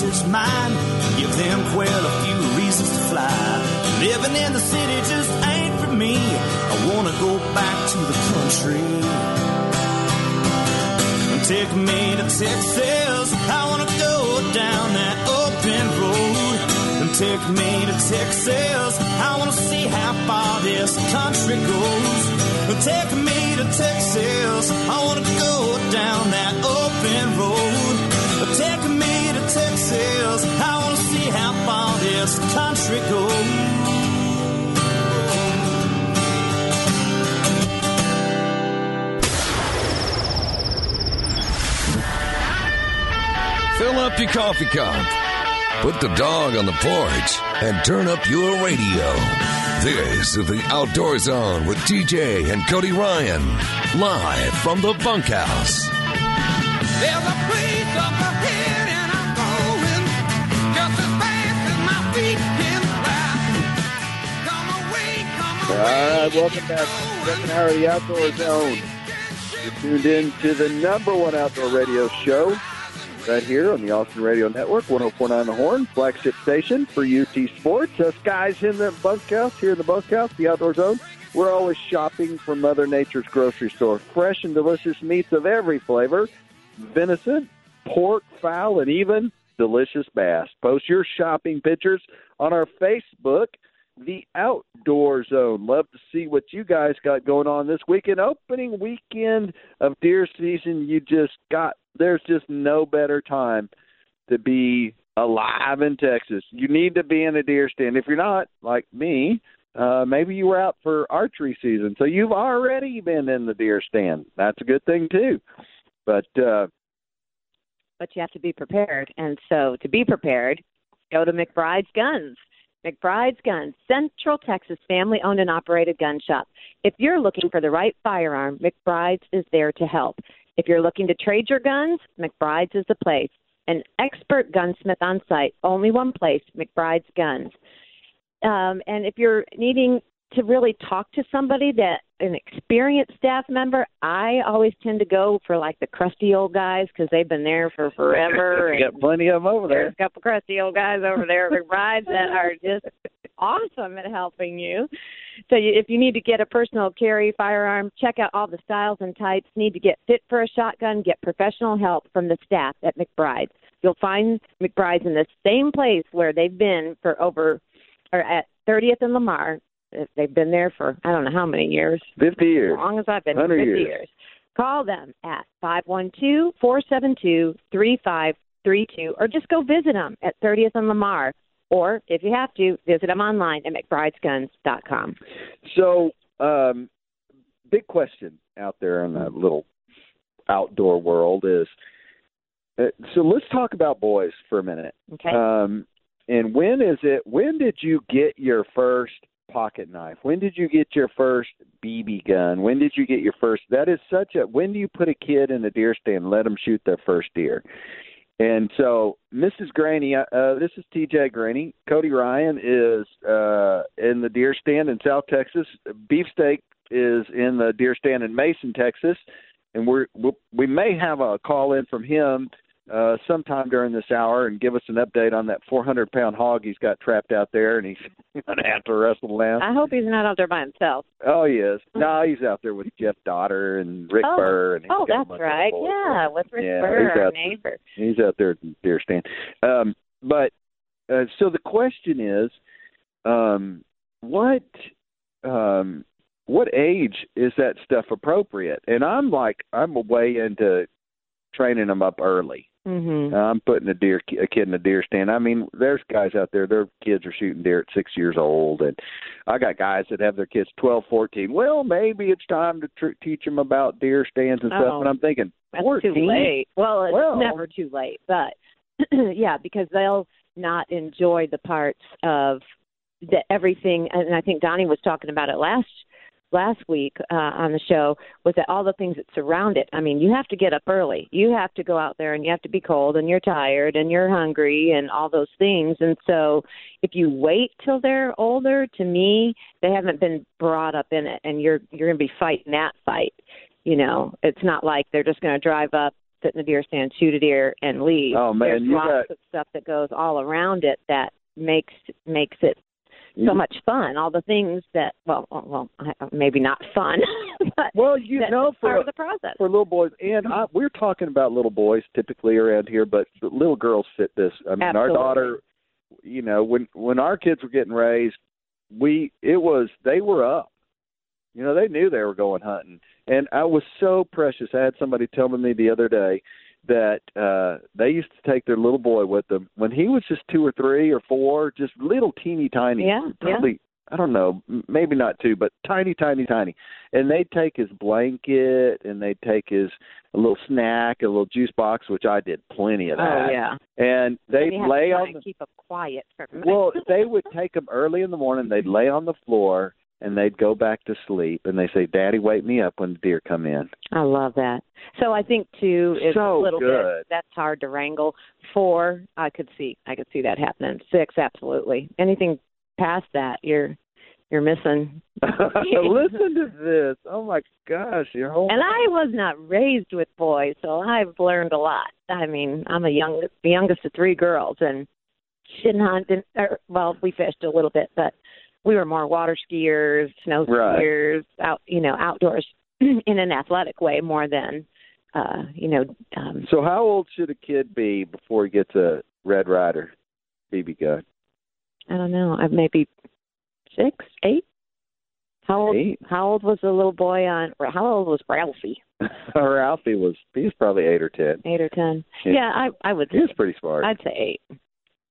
his mind. Give them quail a few reasons to fly. Living in the city just ain't for me. I wanna go back to the country. Take me to Texas. I wanna go down that open road. Take me to Texas. I wanna see how far this country goes. Take me to Texas. I wanna go down that open road. Take me to Texas. I wanna see how far this country goes. Fill up your coffee cup. Put the dog on the porch and turn up your radio. This is the Outdoor Zone with TJ and Cody Ryan, live from the bunkhouse. Right, welcome back. Second hour of the Outdoor Zone. You're tuned in to the number one outdoor radio show right here on the Austin Radio Network, 1049 The Horn, flagship station for UT Sports. Us guys in the bunkhouse, here in the bunkhouse, the Outdoor Zone, we're always shopping from Mother Nature's grocery store. Fresh and delicious meats of every flavor venison, pork, fowl, and even delicious bass. Post your shopping pictures on our Facebook, The Outdoor Zone. Love to see what you guys got going on this weekend. Opening weekend of deer season, you just got, there's just no better time to be alive in Texas. You need to be in a deer stand. If you're not, like me, uh, maybe you were out for archery season, so you've already been in the deer stand. That's a good thing too. But uh, but you have to be prepared. And so to be prepared, go to McBride's Guns. McBride's Guns, Central Texas family owned and operated gun shop. If you're looking for the right firearm, McBride's is there to help. If you're looking to trade your guns, McBride's is the place. An expert gunsmith on site, only one place, McBride's Guns. Um, and if you're needing to really talk to somebody that an experienced staff member, I always tend to go for like the crusty old guys because they've been there for forever. you got plenty of them over there. There's a couple crusty old guys over there at McBride's that are just awesome at helping you. So you, if you need to get a personal carry firearm, check out all the styles and types. Need to get fit for a shotgun, get professional help from the staff at McBride's. You'll find McBride's in the same place where they've been for over, or at 30th and Lamar. They've been there for I don't know how many years. 50 years. As long as I've been here, 100 50 years. years. Call them at 512-472-3532 or just go visit them at 30th and Lamar. Or if you have to, visit them online at mcbridesguns.com. So, um, big question out there in the little outdoor world is uh, so let's talk about boys for a minute. Okay. Um, and when is it? When did you get your first pocket knife? When did you get your first BB gun? When did you get your first? That is such a. When do you put a kid in a deer stand and let them shoot their first deer? And so, Mrs. Greaney, uh, uh, this is TJ Greaney. Cody Ryan is uh, in the deer stand in South Texas. Beefsteak is in the deer stand in Mason, Texas, and we're we'll, we may have a call in from him uh, sometime during this hour and give us an update on that 400 pound hog he's got trapped out there, and he's going to have to wrestle down. I hope he's not out there by himself. Oh, he is. No, he's out there with Jeff Daughter and Rick oh, Burr. And oh that's right. Yeah, with Rick Yeah, Burr, he's our out- neighbor. He's out there deer stand. Um, but uh, so the question is, um, what um, what age is that stuff appropriate? And I'm like, I'm way into training them up early. Hmm I'm putting a deer a kid in a deer stand. I mean, there's guys out there. Their kids are shooting deer at six years old, and I got guys that have their kids twelve, fourteen. Well, maybe it's time to tr- teach them about deer stands and stuff. Oh. And I'm thinking, 14? too late. Well, it's Well- never too late, but yeah, because they'll not enjoy the parts of the everything. And I think Donnie was talking about it last last week uh, on the show was that all the things that surround it. I mean, you have to get up early. You have to go out there and you have to be cold and you're tired and you're hungry and all those things. And so if you wait till they're older, to me, they haven't been brought up in it and you're you're going to be fighting that fight. You know, it's not like they're just going to drive up sit in the deer stand, shoot a deer, and leave. Oh, man, There's you lots got- of stuff that goes all around it that makes makes it so mm-hmm. much fun. All the things that well, well, I- uh, maybe not fun, but Well, you know, part for of the process. for little boys, and I, we're talking about little boys typically around here, but little girls fit this. I mean, our daughter, you know, when when our kids were getting raised, we it was they were up. You know, they knew they were going hunting, and I was so precious. I had somebody telling me the other day that uh they used to take their little boy with them when he was just two or three or four, just little teeny tiny, Yeah, yeah. I don't know, maybe not two, but tiny, tiny, tiny. And they'd take his blanket and they'd take his a little snack, a little juice box, which I did plenty of that. Oh yeah, And they'd have lay on the keep them quiet for a minute. well, they would take them early in the morning. They'd lay on the floor and they'd go back to sleep. And they say, "Daddy, wake me up when the deer come in." I love that. So I think two is So a little good. bit that's hard to wrangle. Four, I could see I could see that happening. Six, absolutely. Anything past that, you're you're missing. Listen to this! Oh my gosh, your whole And I was not raised with boys, so I've learned a lot. I mean, I'm a young the youngest of three girls, and didn't hunt. Didn't, or, er, well, we fished a little bit, but we were more water skiers, snow Right. skiers, out you know outdoors in an athletic way more than uh, you know. Um, So, how old should a kid be before he gets a Red Ryder BB gun? I don't know. I maybe six, eight. How old? Eight. How old was the little boy on? How old was Ralphie? Ralphie was he was probably eight or ten. Eight or ten? Yeah. Yeah, I I would. He was pretty smart. I'd say eight.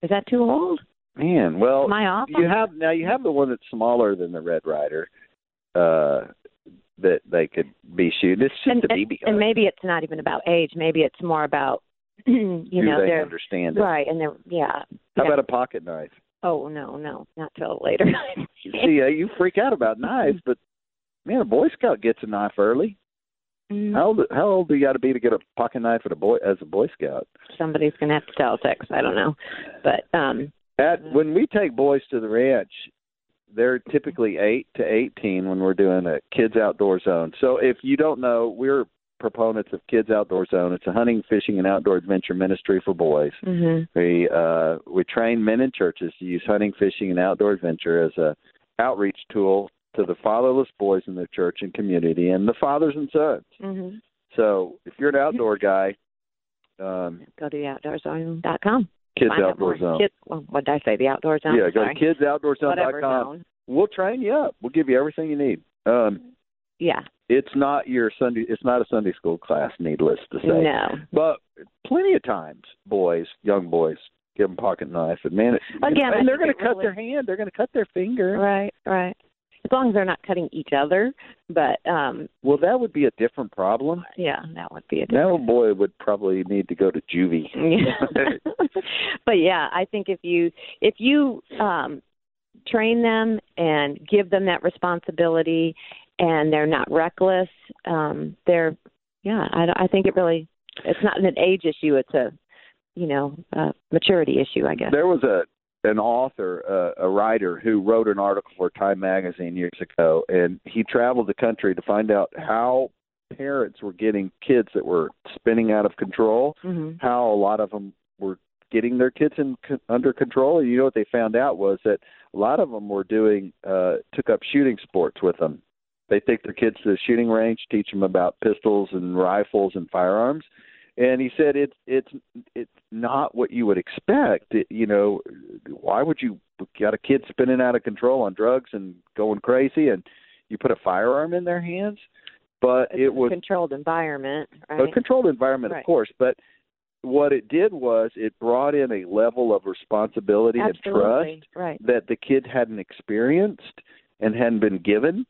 Is that too old? Man, well, Am I off? you have now you have the one that's smaller than the Red Ryder. Uh, that they could be shooting. It's just and, a BB gun. and maybe it's not even about age. Maybe it's more about you Do know they they're understand it? right and they're yeah. How yeah. about a pocket knife? Oh no, no, not till later. See, uh, you freak out about knives, but man, a Boy Scout gets a knife early. Mm, How old? How old do you got to be to get a pocket knife at a boy as a Boy Scout? Somebody's gonna have to tell Tex. I don't know, but um, At when we take boys to the ranch, they're typically eight to eighteen when we're doing a kids outdoor zone. So if you don't know, we're proponents of kids outdoor zone. It's a hunting, fishing, and outdoor adventure ministry for boys. mhm. We uh, we train men in churches to use hunting, fishing, and outdoor adventure as a outreach tool to the fatherless boys in their church and community, and the fathers and sons. Mhm. So if you're an outdoor guy, um, Go to theoutdoorzone.com. kids Find outdoor zone. Kids, what did I say? The outdoor zone. yeah, go Sorry. to kidsoutdoorzone.com. zone. We'll train you up. We'll give you everything you need. Um, Yeah. it's not your Sunday. It's not a Sunday school class. Needless to say. No. But plenty of times, boys, young boys, give them pocket knife, and man, Again, and they're going to cut really- their hand. They're going to cut their finger. Right. Right. As long as they're not cutting each other, but um, Well, that would be a different problem. yeah, that would be a That boy would probably need to go to juvie. Yeah. but yeah, I think if you if you um train them and give them that responsibility and they're not reckless, um they're yeah, I I think it really it's not an age issue, it's a you know, a maturity issue, I guess. there was a an author, uh, a writer, who wrote an article for Time Magazine years ago, and he traveled the country to find out how parents were getting kids that were spinning out of control. Mhm. How a lot of them were getting their kids in under control. And you know what they found out was that a lot of them were doing uh, took up shooting sports with them. They take their kids to the shooting range, teach them about pistols and rifles and firearms. And he said it's it's it's not what you would expect. It, you know, why would you got a kid spinning out of control on drugs and going crazy, and you put a firearm in their hands? But It's it was a controlled environment, a controlled environment, Right. of course, but what it did was it brought in a level of responsibility and trust Right. that the kid hadn't experienced and hadn't been given,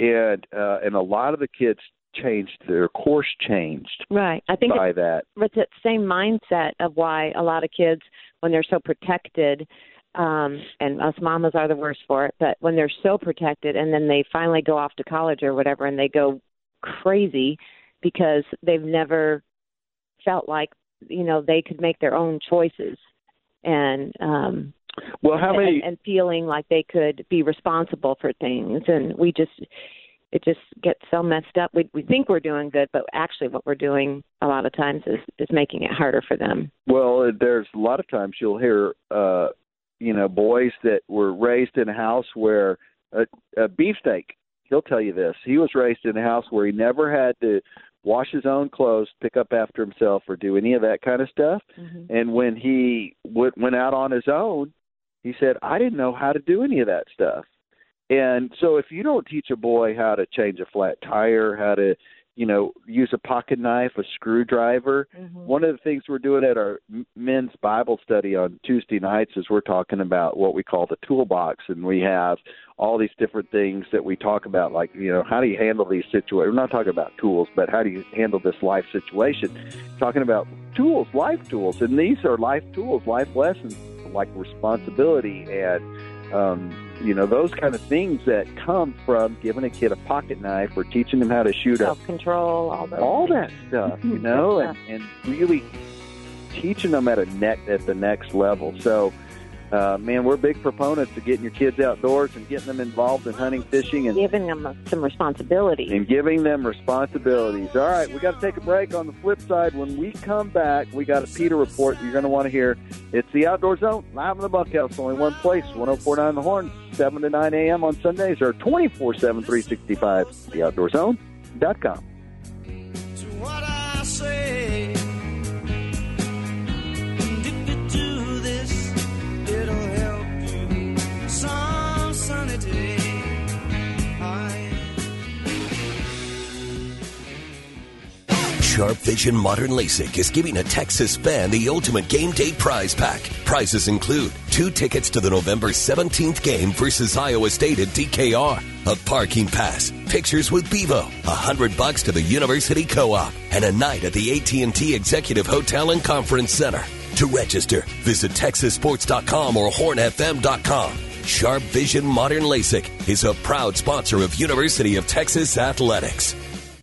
and uh, and a lot of the kids changed their course changed Right. I think by that. it's that same mindset of why a lot of kids when they're so protected um, and us mamas are the worst for it. But when they're so protected, and then they finally go off to college or whatever, and they go crazy because they've never felt like you know they could make their own choices, and um, Well, how many? and, and feeling like they could be responsible for things, and we just it just gets so messed up. We we think we're doing good, but actually, what we're doing a lot of times is is making it harder for them. Well, there's a lot of times you'll hear, uh, you know, boys that were raised in a house where a, a beefsteak. He'll tell you this. He was raised in a house where he never had to wash his own clothes, pick up after himself, or do any of that kind of stuff. Mm-hmm. And when he w- went out on his own, he said, "I didn't know how to do any of that stuff." And so, if you don't teach a boy how to change a flat tire, how to, you know, use a pocket knife, a screwdriver, Mm-hmm. one of the things we're doing at our men's Bible study on Tuesday nights is we're talking about what we call the toolbox, and we have all these different things that we talk about, like you know, how do you handle these situations? We're not talking about tools, but how do you handle this life situation? Talking about tools, life tools, and these are life tools, life lessons like responsibility and um, you know those kind of things that come from giving a kid a pocket knife or teaching them how to shoot a Self control, all all that stuff, you know, and, and really teaching them at a net at the next level. So, uh, man, we're big proponents of getting your kids outdoors and getting them involved in hunting, fishing, and giving them some responsibility. and giving them responsibilities. All right, we got to take a break. On the flip side, when we come back, we got a PETA report you're going to want to hear. It's the Outdoor Zone, live in the bunkhouse, only one place, 1049 The Horn, 7 to 9 a.m. on Sundays, or 24 7, 365, theoutdoorzone.com. Sharp Vision Modern LASIK is giving a Texas fan the ultimate game day prize pack. Prizes include two tickets to the November 17th game versus Iowa State at DKR, a parking pass, pictures with Bevo, a hundred bucks to the University Co-op, and a night at the AT&T Executive Hotel and Conference Center. To register, visit TexasSports.com or HornFM.com. Sharp Vision Modern LASIK is a proud sponsor of University of Texas Athletics.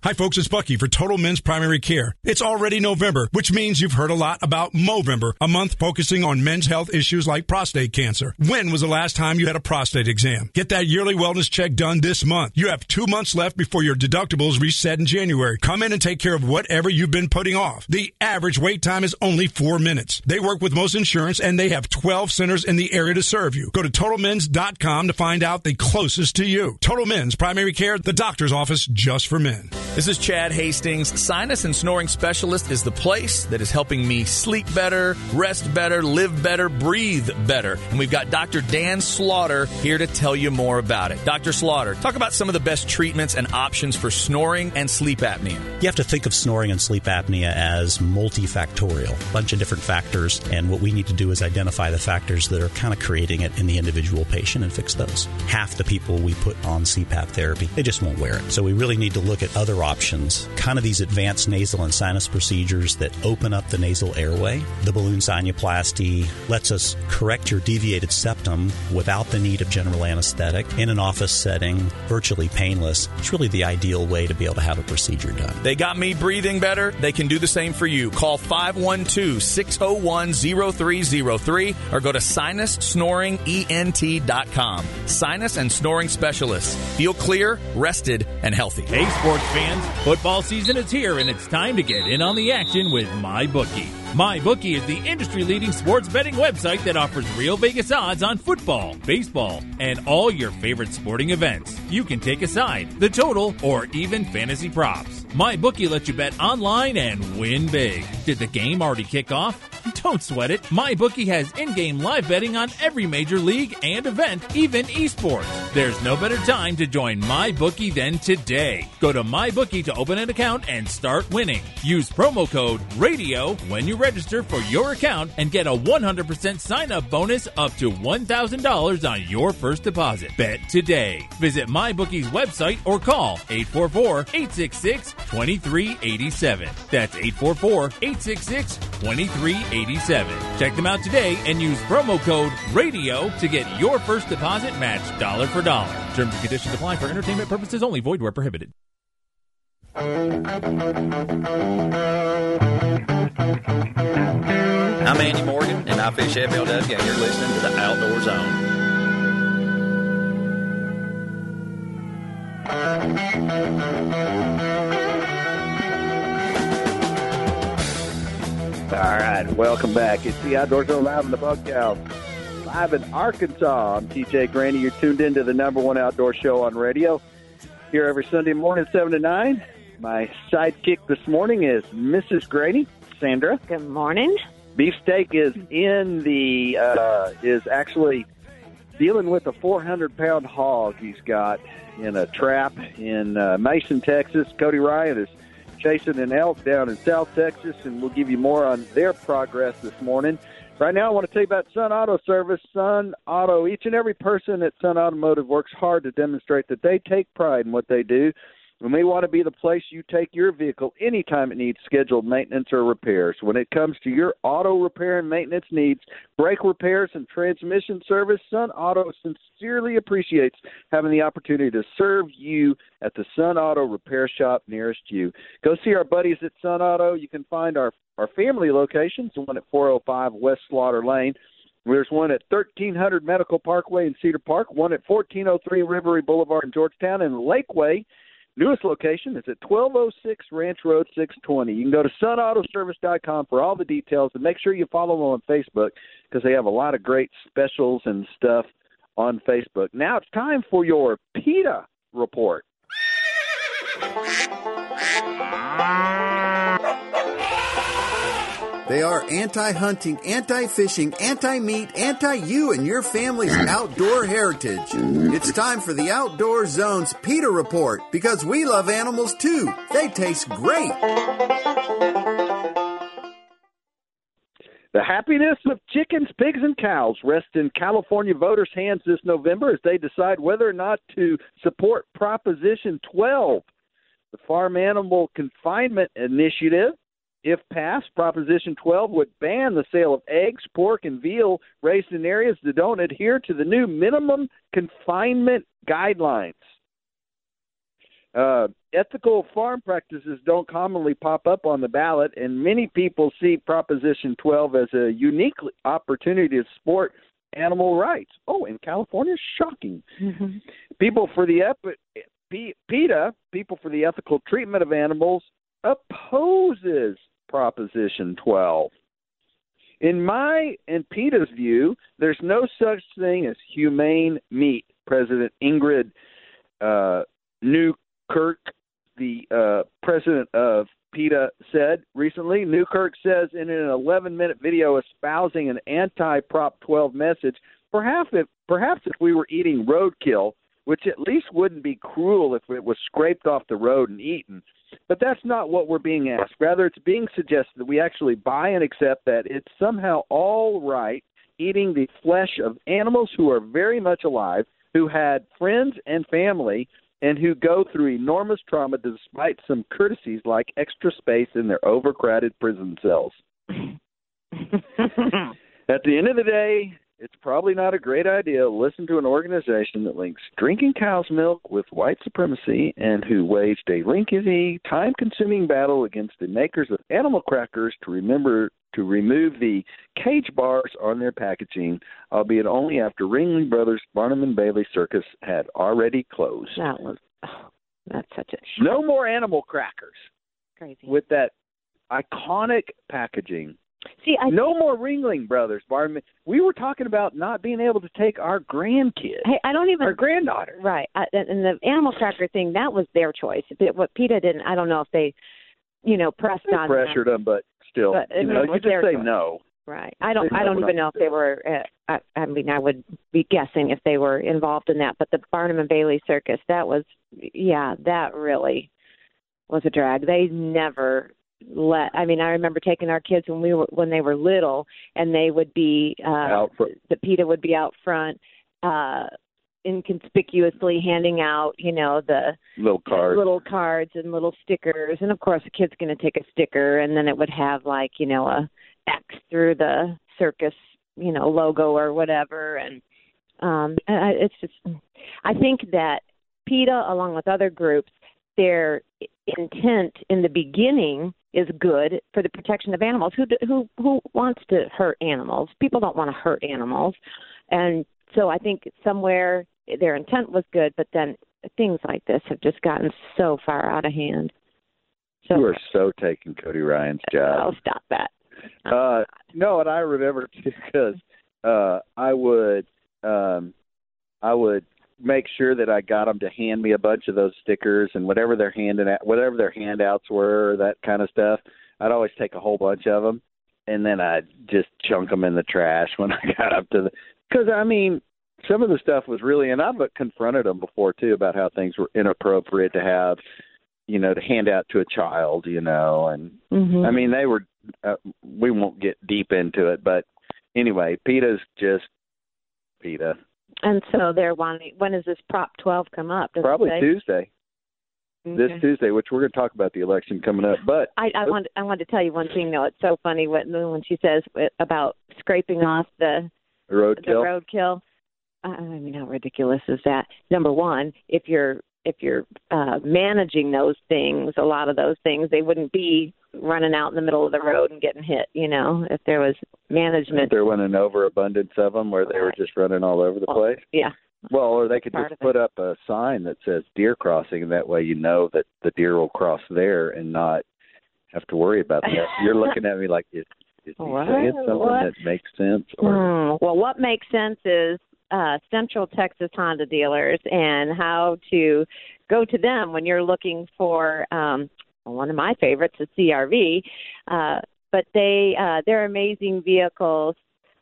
Hi, folks. It's Bucky for Total Men's Primary Care. It's already November, which means you've heard a lot about Movember, a month focusing on men's health issues like prostate cancer. When was the last time you had a prostate exam? Get that yearly wellness check done this month. You have two months left before your deductibles reset in January. Come in and take care of whatever you've been putting off. The average wait time is only four minutes. They work with most insurance and they have 12 centers in the area to serve you. Go to totalmens.com to find out the closest to you. Total Men's Primary Care, the doctor's office just for men. This is Chad Hastings. Sinus and Snoring Specialist is the place that is helping me sleep better, rest better, live better, breathe better. And we've got Dr. Dan Slaughter here to tell you more about it. Dr. Slaughter, talk about some of the best treatments and options for snoring and sleep apnea. You have to think of snoring and sleep apnea as multifactorial, a bunch of different factors, and what we need to do is identify the factors that are kind of creating it in the individual patient and fix those. Half the people we put on CPAP therapy, they just won't wear it. So we really need to look at other options, kind of these advanced nasal and sinus procedures that open up the nasal airway. The balloon sinuplasty lets us correct your deviated septum without the need of general anesthetic in an office setting, virtually painless. It's really the ideal way to be able to have a procedure done. They got me breathing better. They can do the same for you. Call 512 601 0303 or go to sinussnoringent.com. Sinus and Snoring Specialists. Feel clear, rested, and healthy. Hey, sports fans, football season is here and it's time to get in on the action with MyBookie. MyBookie is the industry leading sports betting website that offers real Vegas odds on football, baseball, and all your favorite sporting events. You can take a side, the total, or even fantasy props. MyBookie lets you bet online and win big. Did the game already kick off? Don't sweat it. MyBookie has in game live betting on every major league and event, even esports. There's no better time to join MyBookie than today. Go to MyBookie to open an account and start winning. Use promo code RADIO when you register for your account and get a 100% sign up bonus up to $1,000 on your first deposit. Bet today. Visit MyBookie's website or call 844 866 2387. That's 844 866 2387. Check them out today and use promo code RADIO to get your first deposit matched dollar for dollar. Terms and conditions apply for entertainment purposes only, void where prohibited. I'm Andy Morgan, and I fish FLW, and you're listening to the Outdoor Zone. All right, welcome back. It's the Outdoor Zone live in the Bunkhouse, live in Arkansas. I'm TJ Greaney. You're tuned into the number one outdoor show on radio here every Sunday morning, seven to nine. My sidekick this morning is Mrs. Greaney, Sandra. Good morning. Beefsteak is in the uh, is actually dealing with a 400 pound hog he's got in a trap in uh, Mason, Texas. Cody Ryan is chasing an elk down in South Texas, and we'll give you more on their progress this morning. Right now, I want to tell you about Sun Auto Service. Sun Auto, each and every person at Sun Automotive works hard to demonstrate that they take pride in what they do. And may want to be the place you take your vehicle anytime it needs scheduled maintenance or repairs. When it comes to your auto repair and maintenance needs, brake repairs and transmission service, Sun Auto sincerely appreciates having the opportunity to serve you at the Sun Auto repair shop nearest you. Go see our buddies at Sun Auto. You can find our, our family locations, the one at 405 West Slaughter Lane. There's one at 1300 Medical Parkway in Cedar Park, one at 1403 Rivery Boulevard in Georgetown, and Lakeway Newest location is at 1206 Ranch Road 620. You can go to sunautoservice.com for all the details and make sure you follow them on Facebook because they have a lot of great specials and stuff on Facebook. Now it's time for your PETA report. They are anti hunting, anti fishing, anti meat, anti you and your family's mm. outdoor heritage. It's time for the Outdoor Zone's PETA Report because we love animals too. They taste great. The happiness of chickens, pigs, and cows rests in California voters' hands this November as they decide whether or not to support Proposition 12, the Farm Animal Confinement Initiative. If passed, Proposition 12 would ban the sale of eggs, pork, and veal raised in areas that don't adhere to the new minimum confinement guidelines. Uh, ethical farm practices don't commonly pop up on the ballot, and many people see Proposition 12 as a unique opportunity to support animal rights. Oh, in California, shocking. Mm-hmm. People for the ep- P- PETA, People for the Ethical Treatment of Animals, opposes Proposition 12. In my and PETA's view, there's no such thing as humane meat. President Ingrid uh, Newkirk, the uh, president of PETA, said recently. Newkirk says in an 11 minute video espousing an anti Prop 12 message, perhaps if, perhaps if we were eating roadkill, which at least wouldn't be cruel if it was scraped off the road and eaten. But that's not what we're being asked. Rather, it's being suggested that we actually buy and accept that it's somehow all right eating the flesh of animals who are very much alive, who had friends and family, and who go through enormous trauma despite some courtesies like extra space in their overcrowded prison cells. At the end of the day, it's probably not a great idea to listen to an organization that links drinking cow's milk with white supremacy and who waged a lengthy, time consuming battle against the makers of animal crackers to remember to remove the cage bars on their packaging, albeit only after Ringling Brothers Barnum and Bailey Circus had already closed. That was oh, that's such a No more animal crackers crazy. with that iconic packaging. See, I no more Ringling Brothers Barnum. We were talking about not being able to take our grandkids, Hey, I don't even our granddaughter. right. I, and the animal cracker thing that was their choice. What PETA didn't, I don't know if they, you know, pressed They on pressured them, but still, But, you know, you just say choice. no. Right. I don't. I don't even know if they were. Uh, I, I mean, I would be guessing if they were involved in that. But the Barnum and Bailey Circus, that was, yeah, that really was a drag. They never let. I mean, I remember taking our kids when we were when they were little, and they would be. uh Out front. The PETA would be out front, uh inconspicuously handing out, you know, the Little cards little cards and little stickers and of course the kid's going to take a sticker and then it would have like you know a x through the circus you know logo or whatever and um I- it's just i think that PETA along with other groups their intent in the beginning is good for the protection of animals who who who wants to hurt animals people don't want to hurt animals and so i think somewhere their intent was good but then things like this have just gotten so far out of hand. So you are so taking Cody Ryan's job. I'll stop that. Uh, no, and I remember too because uh, I would um, I would make sure that I got them to hand me a bunch of those stickers and whatever their handing out, whatever their handouts were, that kind of stuff. I'd always take a whole bunch of them, and then I'd just chunk them in the trash when I got up to the. Because I mean, some of the stuff was really, and I've confronted them before too about how things were inappropriate to have, you know, to hand out to a child, you know, and Mhm. I mean they were. Uh, we won't get deep into it, but anyway, PETA's just PETA. And so they're wanting. When does this Prop 12 come up? Does Probably? Tuesday, this Tuesday, which we're going to talk about the election coming up. But I, I want I want to tell you one thing though. It's so funny when when she says about scraping off the the roadkill. roadkill. I I mean, how ridiculous is that? Number one, if you're if you're uh, managing those things, a lot of those things, they wouldn't be running out in the middle of the road and getting hit. You know, if there was management. there wasn't an overabundance of them where they were just running all over the place. Yeah. Well, or they could just of it. put up a sign that says deer crossing, and that way you know that the deer will cross there and not have to worry about that. You're looking at me like, is, is he What? saying something What? that makes sense? Or Hmm. Well, what makes sense is uh, Central Texas Honda dealers and how to go to them when you're looking for um, one of my favorites, a CRV. Uh, but they uh, they're amazing vehicles.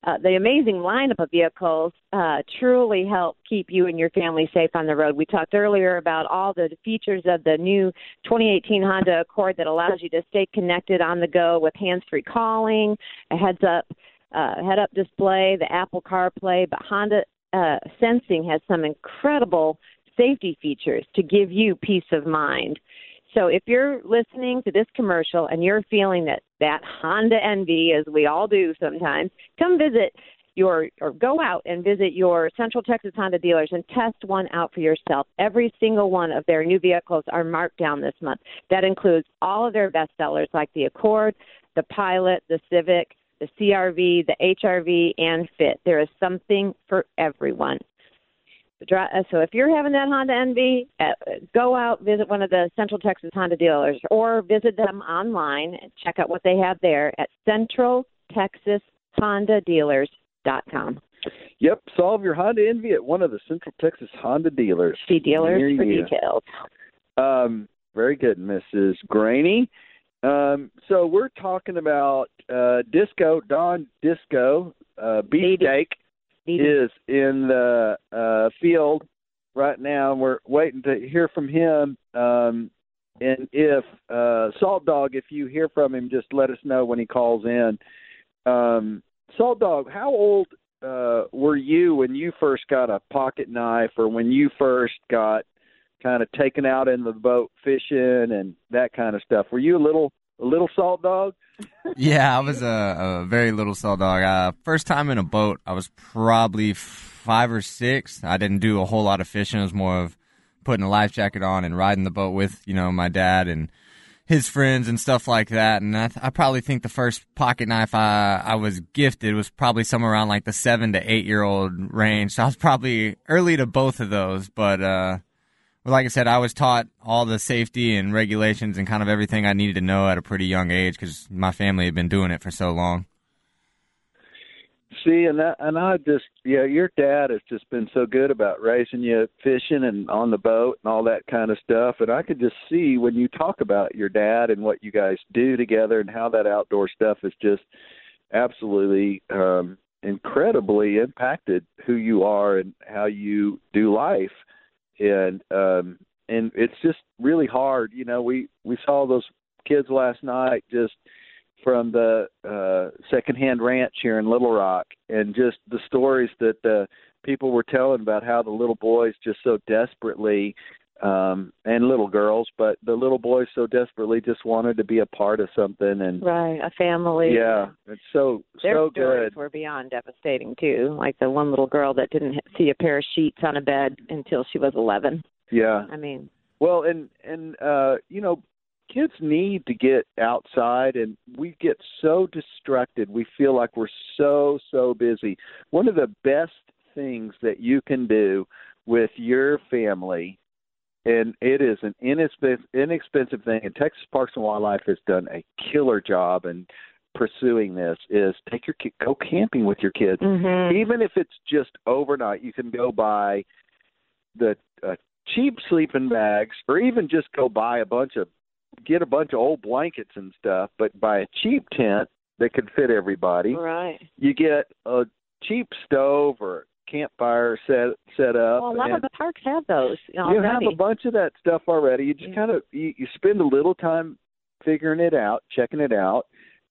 Uh, the amazing lineup of vehicles uh, truly help keep you and your family safe on the road. We talked earlier about all the features of the new 2018 Honda Accord that allows you to stay connected on the go with hands-free calling, a heads-up uh, head-up display, the Apple CarPlay. But Honda uh, Sensing has some incredible safety features to give you peace of mind. So if you're listening to this commercial and you're feeling that that Honda envy, as we all do sometimes, come visit your or go out and visit your Central Texas Honda dealers and test one out for yourself. Every single one of their new vehicles are marked down this month. That includes all of their best sellers like the Accord, the Pilot, the Civic, the CRV, the HRV, and Fit. There is something for everyone. Uh, So if you're having that Honda envy, uh, go out visit one of the Central Texas Honda dealers, or visit them online and check out what they have there at centraltexashondadealers.com. Yep, solve your Honda envy at one of the Central Texas Honda dealers. See dealers Near for you. details. Um, very good, Mrs. Greaney. Um, so we're talking about uh, Disco Don Disco uh, Beefsteak is in the uh, field right now, we're waiting to hear from him. Um, and if uh, Salt Dog, if you hear from him, just let us know when he calls in. Um, Salt Dog, how old uh, were you when you first got a pocket knife, or when you first got kind of taken out in the boat fishing and that kind of stuff? Were you a little a little Salt Dog? Yeah, I was a, a very little salt dog. Uh, first time in a boat, I was probably five or six. I didn't do a whole lot of fishing. It was more of putting a life jacket on and riding the boat with, you know, my dad and his friends and stuff like that. And I, th- I probably think the first pocket knife I, I was gifted was probably somewhere around like the seven to eight year old range. So I was probably early to both of those, but, uh, like I said, I was taught all the safety and regulations and kind of everything I needed to know at a pretty young age because my family had been doing it for so long. See, and that, and I just, yeah, your dad has just been so good about raising you fishing and on the boat and all that kind of stuff. And I could just see when you talk about your dad and what you guys do together and how that outdoor stuff is just absolutely um, incredibly impacted who you are and how you do life, and um, and it's just really hard. You know, we we saw those kids last night just from the uh secondhand ranch here in Little Rock and just the stories that the people were telling about how the little boys just so desperately um and little girls but the little boys so desperately just wanted to be a part of something and Right, a family. yeah it's so Their so stories good were beyond devastating too. Like the one little girl that didn't see a pair of sheets on a bed until she was 11. yeah I mean, Well, and and uh, you know, kids need to get outside, and we get so distracted. We feel like we're so so busy. One of the best things that you can do with your family, and it is an inexpensive inexpensive thing. And Texas Parks and Wildlife has done a killer job in pursuing this. Is take your ki- go camping with your kids, Mhm. even if it's just overnight. You can go buy the uh, cheap sleeping bags, or even just go buy a bunch of get a bunch of old blankets and stuff, but buy a cheap tent that can fit everybody. right. You get a cheap stove or campfire set set up. Well, a lot of the parks have those you have a bunch of that stuff already. You just kind of you, you spend a little time figuring it out, checking it out,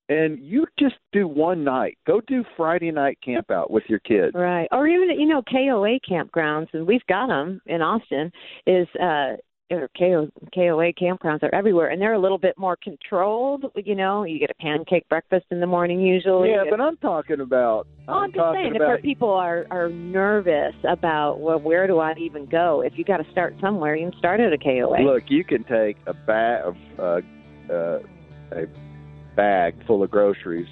and you just do one night. Go do Friday night camp out with your kids. Right. Or even, you know, KOA campgrounds, and we've got them in Austin, is, uh, or KO, KOA campgrounds are everywhere, and they're a little bit more controlled. You know, you get a pancake breakfast in the morning usually. Yeah, but I'm talking about. Well, I'm, just saying, about if people are are nervous about well, where do I even go? If you got to start somewhere, you can start at a KOA. Look, you can take a bag of uh, uh, a bag full of groceries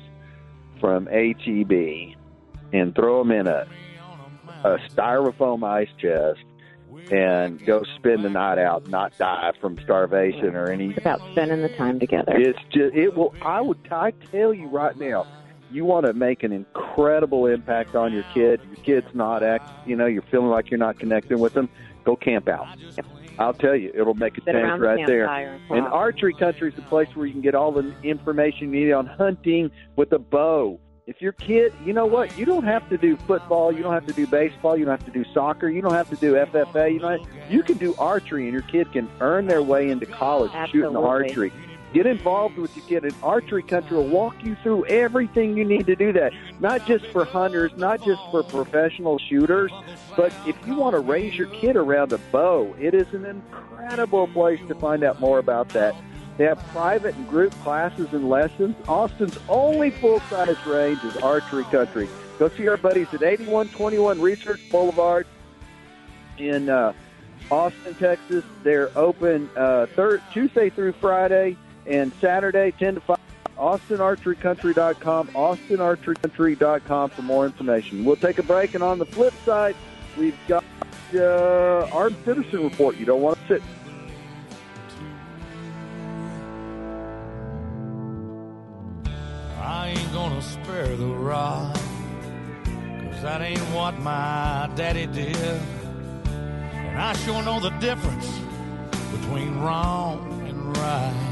from HEB and throw them in a a styrofoam ice chest and go spend the night out, not die from starvation or any. It's about spending the time together. It's just it will. I would. I tell you right now, you want to make an incredible impact on your kid. Your kid's not act. You know, you're feeling like you're not connecting with them. Go camp out. I'll tell you, it'll make a Sit change right there. And archery country is the place where you can get all the information you need on hunting with a bow. If your kid, you know what, you don't have to do football, you don't have to do baseball, you don't have to do soccer, you don't have to do FFA. You know, you can do archery, and your kid can earn their way into college shooting archery. Get involved with your kid. And archery country will walk you through everything you need to do that. Not just for hunters, not just for professional shooters, but if you want to raise your kid around a bow, it is an incredible place to find out more about that. They have private and group classes and lessons. Austin's only full-size range is archery country. Go see our buddies at 8121 Research Boulevard in uh, Austin, Texas. They're open uh, Tuesday through Friday and Saturday 10 to 5. AustinArcheryCountry.com, AustinArcheryCountry.com for more information. We'll take a break, and on the flip side, we've got uh, Armed Citizen Report. You don't want to sit I ain't gonna spare the rod, cause that ain't what my daddy did. And I sure know the difference between wrong and right.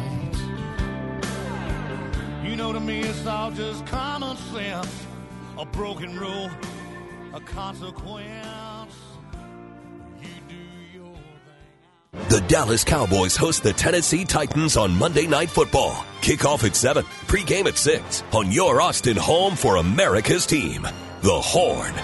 You know, to me, it's all just common sense, a broken rule, a consequence. The Dallas Cowboys host the Tennessee Titans on Monday Night Football. Kickoff at 7, pregame at 6 on your Austin home for America's team, The Horn.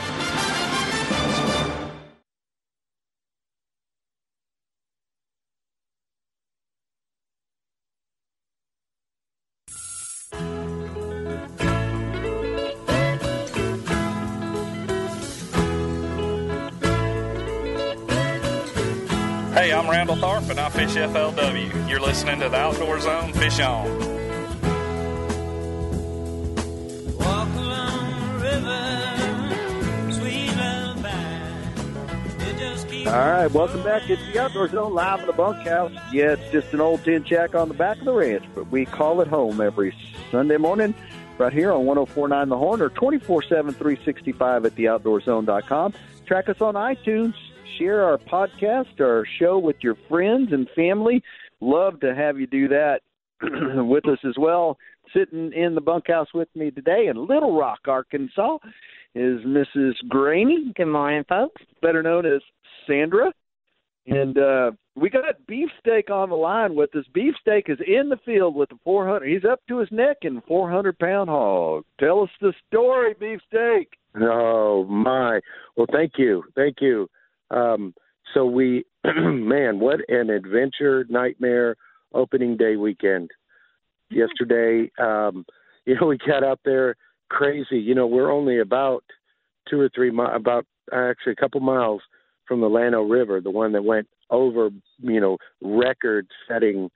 Hey, I'm Randall Tharp and I fish FLW. You're listening to the Outdoor Zone Fish On. Walk along the river, sweet lullaby. Just keeps All right, welcome back. It's the Outdoor Zone live in the bunkhouse. Yeah, it's just an old tin shack on the back of the ranch, but we call it home every Sunday morning right here on 1049 The Horn or 24 7 365 at theoutdoorzone.com. Track us on iTunes. Share our podcast, our show with your friends and family. Love to have you do that with us as well. sitting in the bunkhouse with me today in Little Rock, Arkansas, is Mrs. Greaney. Good morning, folks. Better known as Sandra. And uh, we got Beefsteak on the line with us. Beefsteak is in the field with the 400. He's up to his neck in 400 pound hog. Tell us the story, Beefsteak. Oh my! Well, thank you, thank you. Um, so we, man, what an adventure nightmare opening day weekend. Yesterday, um, you know, we got out there crazy. You know, we're only about two or three mi- about actually a couple miles from the Llano River, the one that went over, you know, record-setting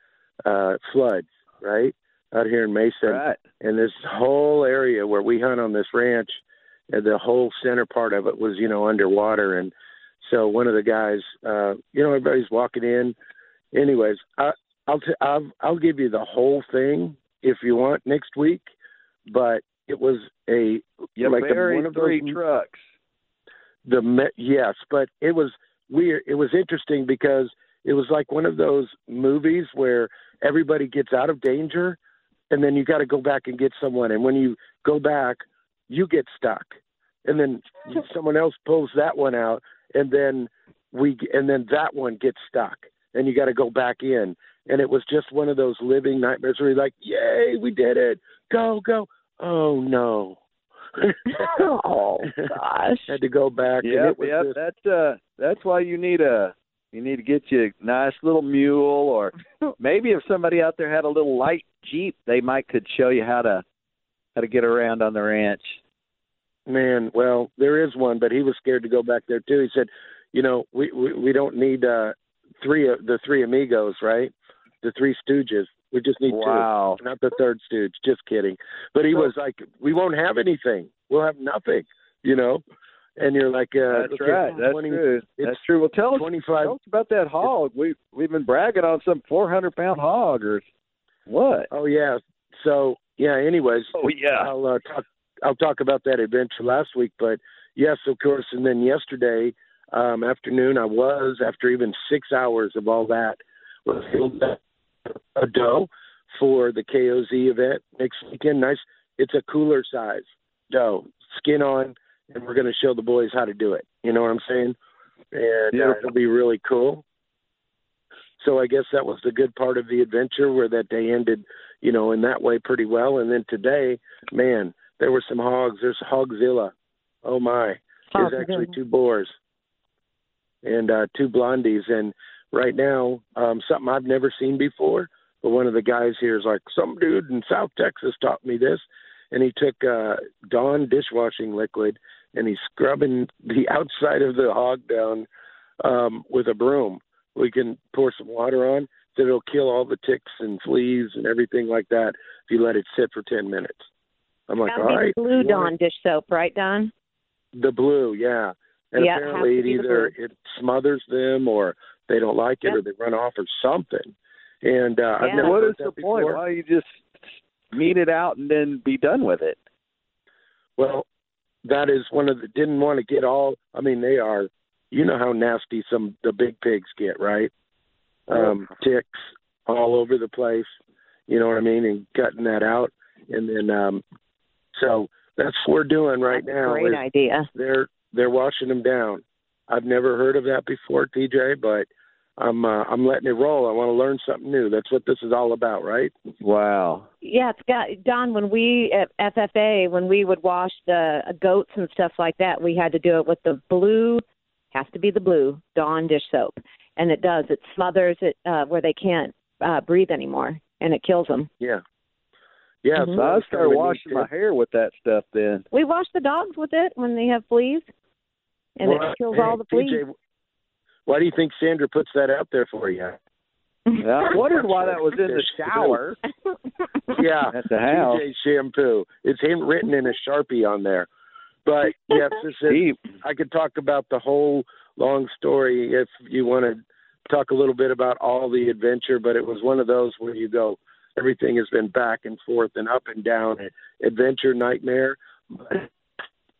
uh, floods, right out here in Mason. Right. And this whole area where we hunt on this ranch, and the whole center part of it was, you know, underwater. And so one of the guys, uh, you know, everybody's walking in. Anyways, I, I'll t- I'll I'll give you the whole thing if you want next week, but it was a You like a- one of those three trucks. the me- yes, but it was weird. It was interesting because it was like one of those movies where everybody gets out of danger, and then you got to go back and get someone. And when you go back, you get stuck, and then someone else pulls that one out, and then we and then that one gets stuck, and you got to go back in. And it was just one of those living nightmares where you're like, "Yay, we did it! Go, go!" Oh no. oh gosh. Had to go back. and Yep, yep. just- That's uh, that's why you need a you need to get you a nice little mule, or maybe if somebody out there had a little light jeep, they might could show you how to how to get around on the ranch. Man, well, there is one, but he was scared to go back there too. He said, "You know, we we, we don't need uh three of the three amigos, right? The three stooges. We just need Wow. two, not the third stooge. Just kidding." But he was like, "We won't have anything. We'll have nothing." You know, and you're like, uh, That's right. That's 20 true. it's That's true. Well, tell us, 25 tell us about that hog. We we've been bragging on some 400 pound hog or what? Oh yeah. So yeah. Anyways. Oh yeah. I'll uh, talk. I'll talk about that adventure last week, but yes, of course. And then yesterday um, afternoon, I was after even six hours of all that was a dough for the KOZ event next weekend. Nice. It's a cooler size dough, skin on, and we're going to show the boys how to do it. You know what I'm saying? And uh, it'll be really cool. So I guess that was the good part of the adventure where that day ended, you know, in that way pretty well. And then today, man, there were some hogs. There's Hogzilla. Oh my. There's actually two boars and uh two blondies and right now, um something I've never seen before, but one of the guys here is like, Some dude in South Texas taught me this and he took uh Dawn dishwashing liquid and he's scrubbing the outside of the hog down um with a broom. We can pour some water on that it'll kill all the ticks and fleas and everything like that if you let it sit for ten minutes. I'm like, That all would be right. the blue you Dawn dish soap, right, Don? The blue, yeah. And Yeah, it has apparently it be the either it smothers them or they don't like it or they run off or something. And uh I've never what heard is the that point? Why you just meet it out and then be done with it? Well, that is one of the didn't want to get all I mean, they are you know how nasty some the big pigs get, right? Um ticks all over the place. You know what I mean? And cutting that out. And then um so that's what we're doing right now. Great idea. They're they're washing them down. I've never heard of that before, TJ, but I'm uh, I'm letting it roll. I want to learn something new. That's what this is all about, right? Wow. Yeah, it's got Don. When we at FFA, when we would wash the goats and stuff like that, we had to do it with the blue. Has to be the blue Dawn dish soap, and it does. It smothers it uh, where they can't uh, breathe anymore, and it kills them. Yeah. Yeah, Mhm. So I that's started washing my hair with that stuff then. We wash the dogs with it when they have fleas, and Well, it kills all the fleas. TJ, why do you think Sandra puts that out there for you? I wondered why that was in the shower. Yeah, At the house. TJ shampoo. It's him written in a sharpie on there. But yes, this is, I could talk about the whole long story if you want to talk a little bit about all the adventure. But it was one of those where you go, everything has been back and forth and up and down, adventure nightmare. But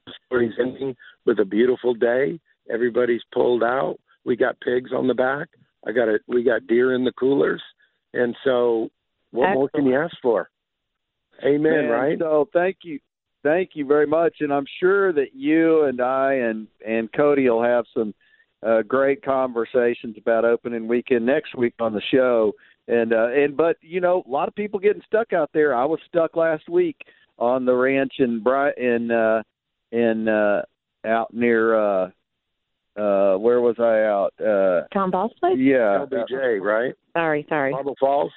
the story's ending with a beautiful day. Everybody's pulled out. We got pigs on the back. I got a we got deer in the coolers, and so what more can you ask for? Amen. And right. So thank you, thank you very much, and I'm sure that you and I and and Cody will have some uh, great conversations about opening weekend next week on the show. And uh, and but you know, a lot of people getting stuck out there. I was stuck last week on the ranch in Bri in uh, in uh, out near uh, uh, where was I out? Uh, Tom Ball's place? yeah, LBJ, right? Sorry, sorry. Marble Falls.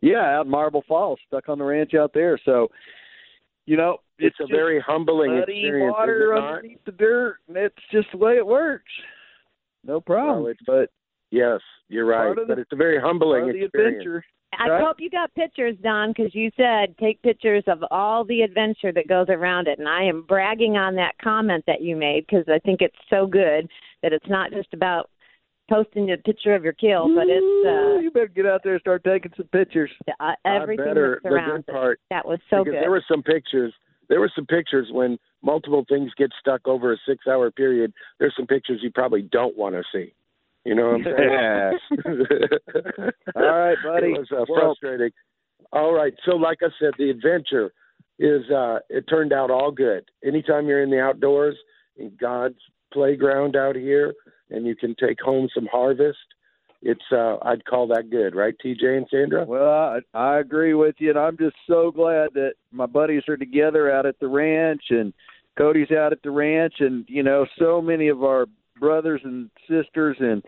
Yeah, out in Marble Falls, stuck on the ranch out there. So, you know, It's, a very humbling experience. water is it not? underneath the dirt, and it's just the way it works. No problem. Well, it's- but Yes, you're right. The- but it's a very humbling the experience. adventure. I Right. hope you got pictures, Don, because you said take pictures of all the adventure that goes around it. And I am bragging on that comment that you made because I think it's so good that it's not just about posting a picture of your kill, but it's uh, you better get out there and start taking some pictures. uh, I everything better. that The surrounds good it. part That was so good. there were some pictures. There were some pictures when multiple things get stuck over a six-hour period. There's some pictures you probably don't want to see. You know what I'm saying? All right, buddy. It was uh, Well- frustrating. All right. So, like I said, the adventure is uh it turned out all good. Anytime you're in the outdoors in God's playground out here, and you can take home some harvest, it's uh I'd call that good, right, TJ and Sandra? Well, I, I agree with you, and I'm just so glad that my buddies are together out at the ranch, and Cody's out at the ranch, and you know, so many of our brothers and sisters and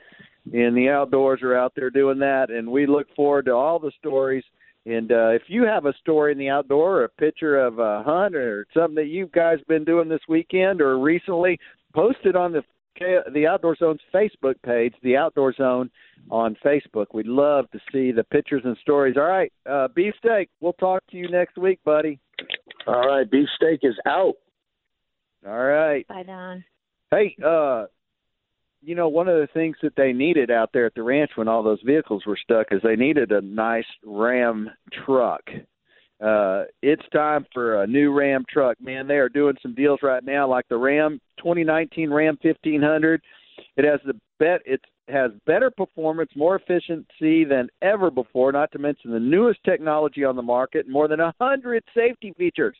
in the outdoors are out there doing that, and we look forward to all the stories. And uh, if you have a story in the outdoor, or a picture of a hunt, or something that you guys been doing this weekend or recently, post it on the the Outdoor Zone's Facebook page, the Outdoor Zone on Facebook. We'd love to see the pictures and stories. All right, uh, beefsteak. We'll talk to you next week, buddy. All right, beefsteak is out. All right. Bye, Don. Hey, uh, you know, one of the things that they needed out there at the ranch when all those vehicles were stuck is they needed a nice Ram truck. Uh, it's time for a new Ram truck, man. They are doing some deals right now, like the Ram 2019 Ram 1500. It has the bet. It has better performance, more efficiency than ever before. Not to mention the newest technology on the market, more than a hundred safety features.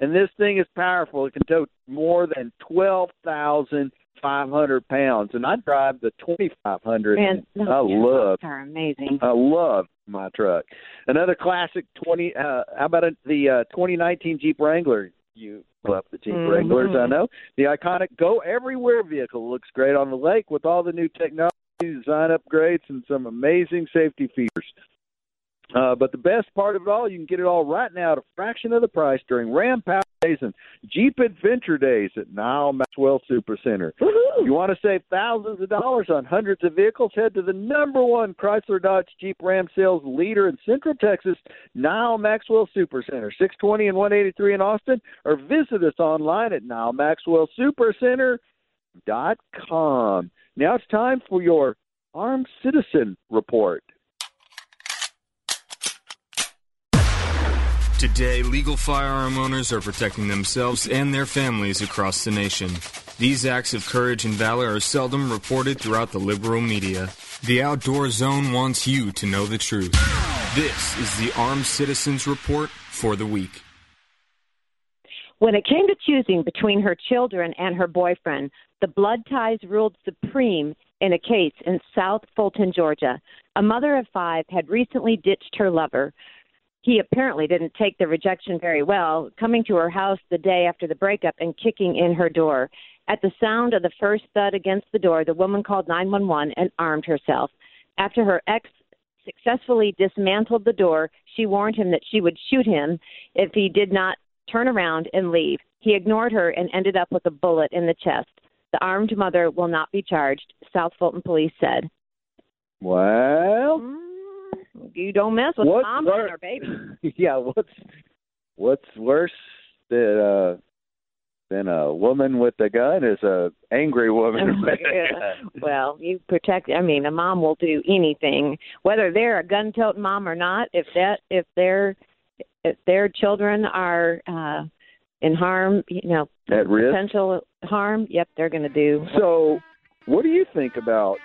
And this thing is powerful. It can tow more than twelve thousand five hundred pounds. And I drive the twenty five hundred. Man, I love are amazing. I love my truck. Another classic twenty. Uh, how about a, the uh, 2019 Jeep Wrangler? You love the Jeep Mhm. Wranglers, I know. The iconic Go Everywhere vehicle looks great on the lake with all the new technology, design upgrades, and some amazing safety features. Uh, but the best part of it all, you can get it all right now at a fraction of the price during Ram Power Days and Jeep Adventure Days at Nyle Maxwell Super Center. If you want to save thousands of dollars on hundreds of vehicles, head to the number one Chrysler Dodge Jeep Ram sales leader in Central Texas, Nyle Maxwell Super Center, 620 and 183 in Austin, or visit us online at NyleMaxwellSuperCenter.com. Now it's time for your Armed Citizen Report. Today, legal firearm owners are protecting themselves and their families across the nation. These acts of courage and valor are seldom reported throughout the liberal media. The Outdoor Zone wants you to know the truth. This is the Armed Citizens Report for the week. When it came to choosing between her children and her boyfriend, the blood ties ruled supreme in a case in South Fulton, Georgia. A mother of five had recently ditched her lover. He apparently didn't take the rejection very well, coming to her house the day after the breakup and kicking in her door. At the sound of the first thud against the door, the woman called 911 and armed herself. After her ex successfully dismantled the door, she warned him that she would shoot him if he did not turn around and leave. He ignored her and ended up with a bullet in the chest. The armed mother will not be charged, South Fulton police said. Well, mm. You don't mess with What's mom wor- and baby. yeah, what's what's worse than uh, than a woman with a gun is a angry woman. with a Yeah. gun. well, you protect. I mean, a mom will do anything, whether they're a gun-toting mom or not. If that, if their, if their children are uh in harm, you know, At risk? potential harm. Yep, they're going to do. So, what do you think about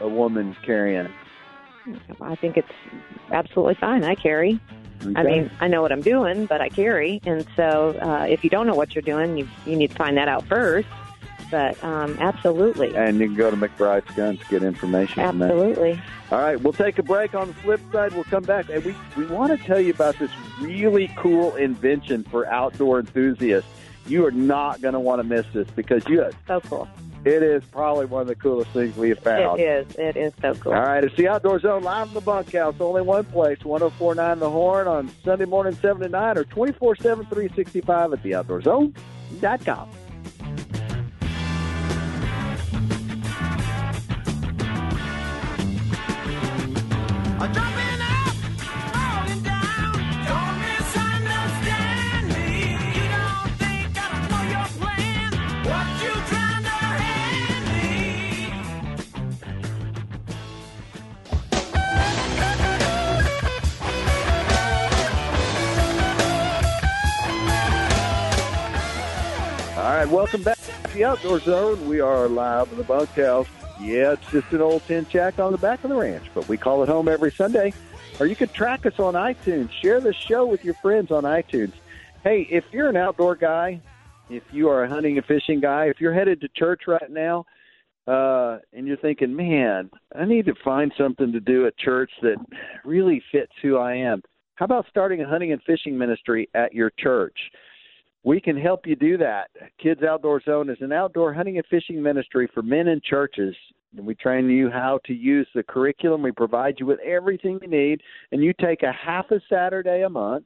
a woman carrying I think it's absolutely fine. I carry. I mean, I know what I'm doing, but I carry, and so uh, if you don't know what you're doing, you you need to find that out first. But um, absolutely, And you can go to McBride's Guns to get information on that. absolutely. All right, we'll take a break. On the flip side, we'll come back. And we, we want to tell you about this really cool invention for outdoor enthusiasts. You are not going to want to miss this because you so cool. It is probably one of the coolest things we have found. It is. It is so cool. All right, it's the Outdoor Zone live in the bunkhouse. Only one place, 1049 The Horn on Sunday morning, 7 to 9, or 24 7, 365 at theoutdoorzone.com. All right, welcome back to the Outdoor Zone. We are live in the bunkhouse. Yeah, it's just an old tin shack on the back of the ranch, but we call it home every Sunday. Or you can track us on iTunes. Share the show with your friends on iTunes. Hey, if you're an outdoor guy, if you are a hunting and fishing guy, if you're headed to church right now, uh, and you're thinking, man, I need to find something to do at church that really fits who I am. How about starting a hunting and fishing ministry at your church? We can help you do that. Kids Outdoor Zone is an outdoor hunting and fishing ministry for men in churches. And we train you how to use the curriculum. We provide you with everything you need. And you take a half a Saturday a month,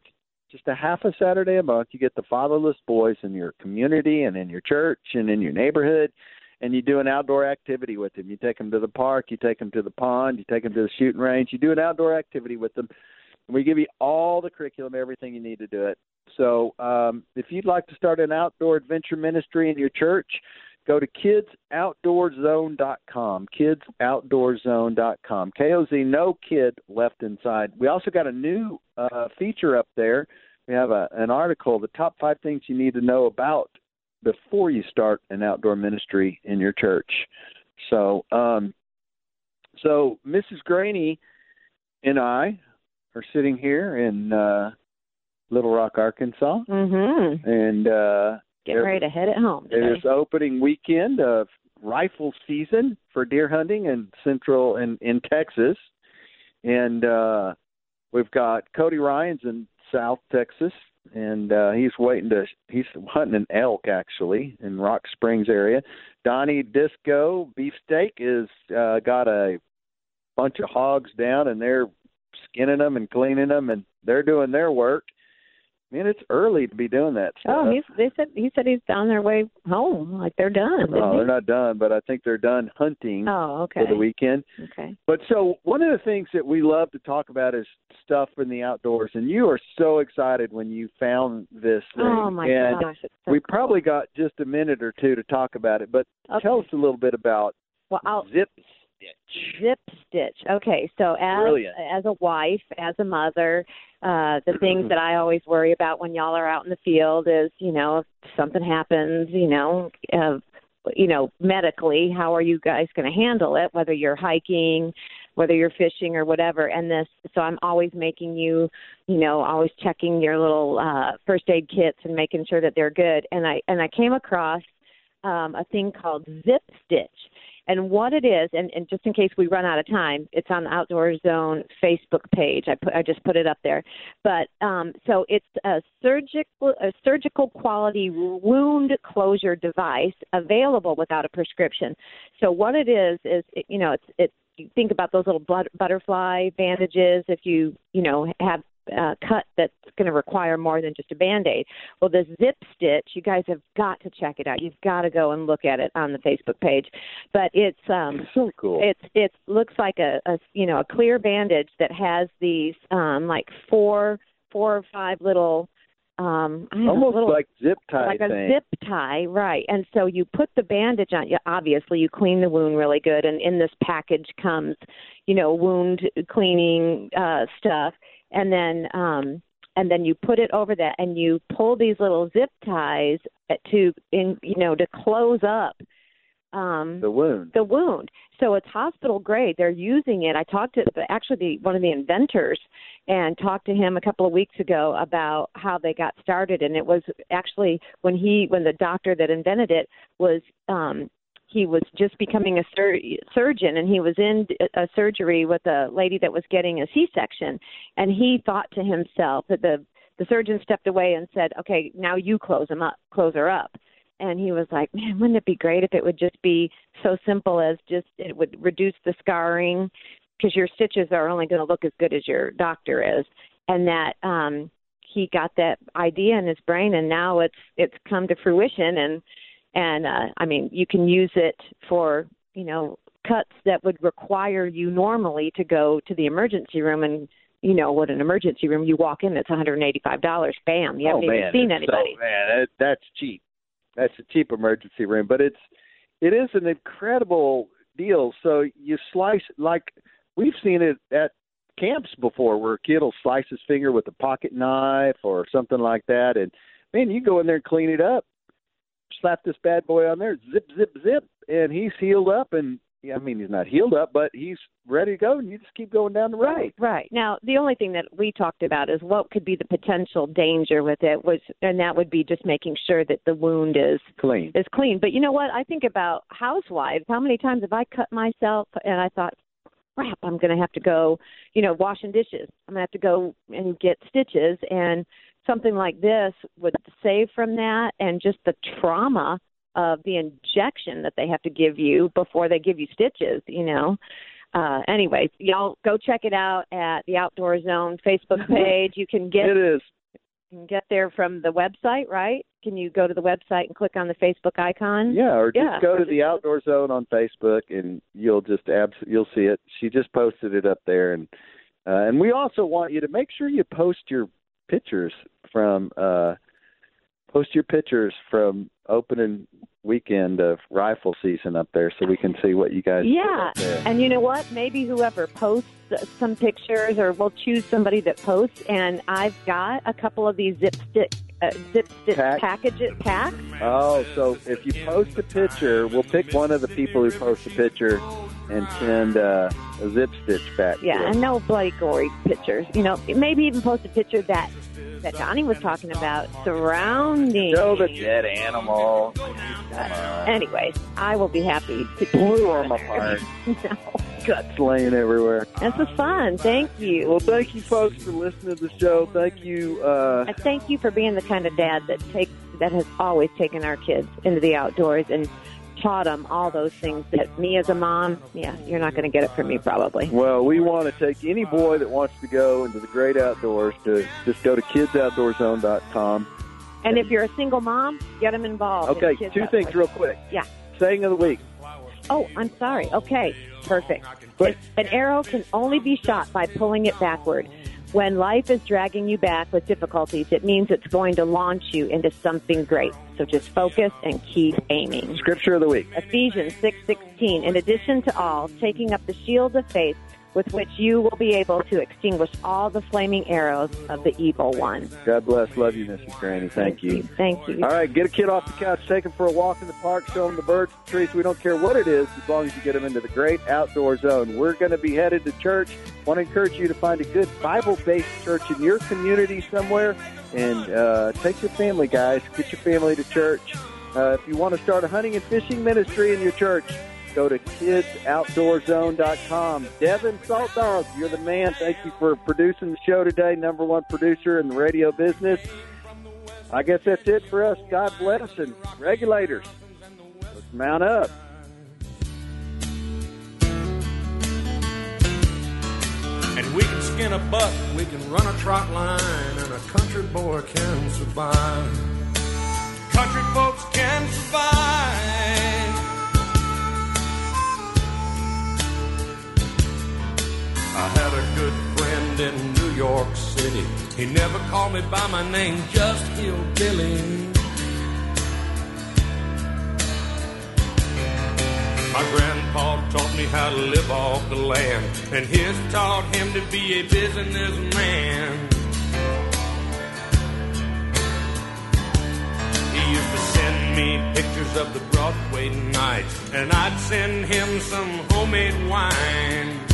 just a half a Saturday a month. You get the fatherless boys in your community and in your church and in your neighborhood. And you do an outdoor activity with them. You take them to the park, you take them to the pond, you take them to the shooting range. You do an outdoor activity with them. And we give you all the curriculum, everything you need to do it. So um, if you'd like to start an outdoor adventure ministry in your church, go to kidsoutdoorzone.com. Kidsoutdoorzone.com. K-O-Z, no kid left inside. We also got a new uh, feature up there. We have a, an article, the top five things you need to know about before you start an outdoor ministry in your church. So, um, so Mrs. Greaney and I are sitting here in uh, Little Rock, Arkansas, Mm-hmm. and uh, Getting ready to head it home. it Today. is opening weekend of rifle season for deer hunting in central and in Texas, and uh, we've got Cody Ryan's in South Texas, and uh, he's waiting to he's hunting an elk actually in Rock Springs area. Donnie Disco Beefsteak is uh, got a bunch of hogs down, and they're skinning them and cleaning them, and they're doing their work. Man, it's early to be doing that oh, stuff. Oh, he's, they said he said he's on their way home, like they're done. Oh, he? they're not done, but I think they're done hunting Oh, okay. for the weekend. Okay. But so one of the things that we love to talk about is stuff in the outdoors, and you are so excited when you found this thing. Oh my and gosh, so we cool. probably got just a minute or two to talk about it, but Okay. tell us a little bit about Well, I'll Zip Zip stitch. Okay, so as Brilliant. as a wife, as a mother, uh the things that I always worry about when y'all are out in the field is, you know, if something happens, you know, uh, you know, medically, how are you guys going to handle it whether you're hiking, whether you're fishing or whatever. And this so I'm always making you, you know, always checking your little uh first aid kits and making sure that they're good. And I and I came across um a thing called Zip Stitch. And what it is, and, and just in case we run out of time, it's on the Outdoor Zone Facebook page. I put I just put it up there. But um, so it's a surgical a surgical quality wound closure device available without a prescription. So what it is is it, you know it's it's you think about those little butterfly bandages if you you know have uh, cut that's going to require more than just a band aid. Well, the zip stitch, you guys have got to check it out. You've got to go and look at it on the Facebook page. But it's um so cool. It's it looks like a, a you know a clear bandage that has these um like four four or five little um I don't know, almost little, like zip tie like a thing. zip tie, right? And so you put the bandage on. You obviously you clean the wound really good, and in this package comes, you know, wound cleaning uh, stuff, and then um, and then you put it over that, and you pull these little zip ties to in you know to close up um, The wound. the wound. So it's hospital grade. They're using it. I talked to the, actually the, one of the inventors and talked to him a couple of weeks ago about how they got started. And it was actually when he, when the doctor that invented it was, um, he was just becoming a sur- surgeon and he was in a surgery with a lady that was getting a C-section. And he thought to himself that the, the surgeon stepped away and said, okay, now you close him up, close her up and he was like, "Man, wouldn't it be great if it would just be so simple as just it would reduce the scarring because your stitches are only going to look as good as your doctor is." And that um he got that idea in his brain and now it's it's come to fruition and and uh I mean, you can use it for, you know, cuts that would require you normally to go to the emergency room and you know what an emergency room you walk in it's $185 bam you oh haven't man, even seen anybody So, man, that, that's cheap. That's a cheap emergency room, but it's it is an incredible deal. So you slice like we've seen it at camps before, where a kid will slice his finger with a pocket knife or something like that, and man, you go in there and clean it up, slap this bad boy on there, zip, zip, zip, and he's healed up. And I mean, he's not healed up, but he's ready to go, and you just keep going down the road. Right, right. Now, the only thing that we talked about is what could be the potential danger with it was, and that would be just making sure that the wound is Clean. is clean. But you know what? I think about housewives. How many times have I cut myself and I thought, crap, I'm going to have to go, you know, washing dishes. I'm going to have to go and get stitches, and something like this would save from that, and just the trauma of the injection that they have to give you before they give you stitches. You know uh anyways y'all go check it out at the outdoor zone facebook page you can get It is. you can get there from the website right can you go to the website and click on the facebook icon Yeah, or just yeah go to the Outdoor Zone on Facebook, and you'll just abs- you'll see it. She just posted it up there, and uh, and we also want you to make sure you post your pictures from uh, post your pictures from opening weekend of rifle season up there, so we can see what you guys. yeah put up there. and you know what maybe whoever posts some pictures or we'll choose somebody that posts and i've got a couple of these zip stick uh, zip stick Pack. packages packs Oh, so if you post a picture, we'll pick one of the people who post a picture and send uh, a zip stitch back. Yeah, and no bloody gory pictures. You know, maybe even post a picture that that Donnie was talking about surrounding. Show the dead animal. Anyways, I will be happy to blew them apart. no, Guts laying everywhere. this was fun. Thank you. Well, thank you, folks, for listening to the show. Thank you. Uh, And thank you for being the kind of dad that takes that has always taken our kids into the outdoors and taught them all those things that me as a mom, yeah, you're not going to get it from me probably. well, we want to take any boy that wants to go into the great outdoors to just go to kidsoutdoorzone.com. And if you're a single mom, get them involved. in Okay, kids two outdoors. things real quick. Yeah. Saying of the week. Oh, I'm sorry. Okay, perfect. An, an arrow can only be shot by pulling it backward. When life is dragging you back with difficulties, it means it's going to launch you into something great. So just focus and keep aiming. Scripture of the week. Ephesians 6:16. In addition to all, taking up the shield of faith with which you will be able to extinguish all the flaming arrows of the evil one. God bless. Love you, Mrs. Greaney. Thank you. Thank you. All right, get a kid off the couch, take him for a walk in the park, show him the birds, the trees. We don't care what it is, as long as you get him into the great outdoor zone. We're going to be headed to church. Want to encourage you to find a good Bible-based church in your community somewhere, and uh, take your family, guys. Get your family to church. Uh, if you want to start a hunting and fishing ministry in your church, go to kidsoutdoorzone.com. Devin Salt Dog, you're the man. Thank you for producing the show today. Number one producer in the radio business. I guess that's it for us. God bless and regulators. Let's mount up. And we can skin a buck, we can run a trot line, and a country boy can survive. Country folks can survive. I had a good friend in New York City. He never called me by my name, just Hillbilly. My grandpa taught me how to live off the land, and his taught him to be a businessman. He used to send me pictures of the Broadway nights, and I'd send him some homemade wine.